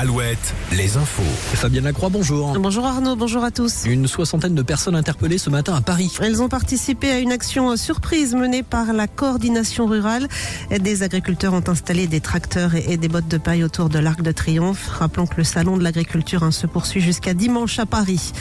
Alouette, les infos. Fabienne Lacroix, bonjour. Bonjour Arnaud, bonjour à tous. Une soixantaine de personnes interpellées ce matin à Paris. Elles ont participé à une action surprise menée par la coordination rurale. Des agriculteurs ont installé des tracteurs et des bottes de paille autour de l'Arc de Triomphe. Rappelons que le salon de l'agriculture hein, se poursuit jusqu'à dimanche à Paris.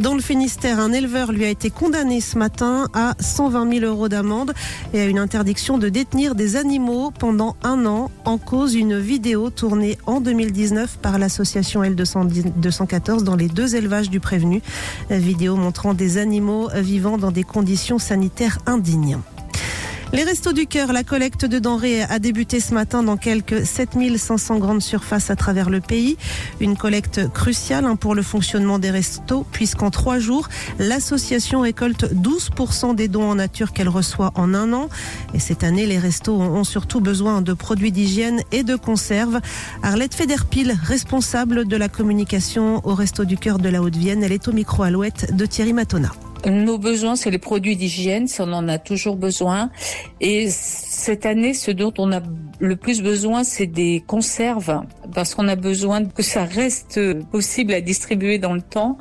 Dans le Finistère, un éleveur lui a été condamné ce matin à 120 000 euros d'amende et à une interdiction de détenir des animaux pendant un an en cause une vidéo tournée en 2019 par l'association L214 dans les deux élevages du prévenu. Vidéo montrant des animaux vivant dans des conditions sanitaires indignes. Les Restos du Cœur, la collecte de denrées a débuté ce matin dans quelques 7500 grandes surfaces à travers le pays. Une collecte cruciale hein, pour le fonctionnement des restos, puisqu'en trois jours, l'association récolte 12% des dons en nature qu'elle reçoit en un an. Et cette année, les restos ont surtout besoin de produits d'hygiène et de conserves. Arlette Federpil, responsable de la communication au Resto du Cœur de la Haute-Vienne, elle est au micro-alouette de Thierry Matona. Nos besoins, c'est les produits d'hygiène, ça on en a toujours besoin. Et cette année, ce dont on a le plus besoin, c'est des conserves, parce qu'on a besoin que ça reste possible à distribuer dans le temps.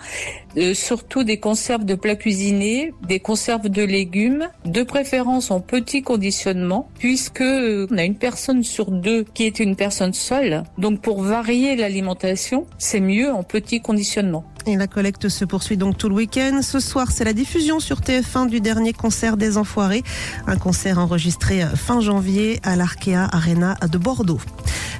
Euh, surtout des conserves de plats cuisinés, des conserves de légumes, de préférence en petit conditionnement, puisque euh, on a une personne sur deux qui est une personne seule. Donc pour varier l'alimentation, c'est mieux en petit conditionnement. Et la collecte se poursuit donc tout le week-end. Ce soir, c'est la diffusion sur TF1 du dernier concert des Enfoirés. Un concert enregistré fin janvier à l'Arkea Arena de Bordeaux.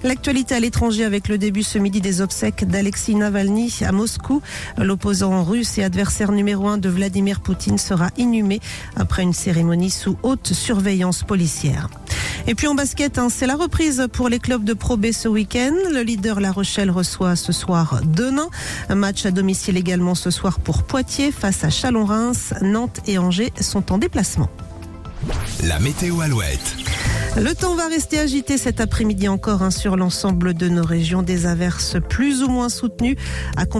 L'actualité à l'étranger avec le début ce midi des obsèques d'Alexis Navalny à Moscou. L'opposant russe et adversaire numéro un de Vladimir Poutine sera inhumé après une cérémonie sous haute surveillance policière. Et puis en basket, hein, c'est la reprise pour les clubs de Pro B ce week-end. Le leader La Rochelle reçoit ce soir Denain. Un match à domicile également ce soir pour Poitiers face à Chalon-Reims. Nantes et Angers sont en déplacement. La météo Alouette. Le temps va rester agité cet après-midi encore hein, sur l'ensemble de nos régions. Des averses plus ou moins soutenues.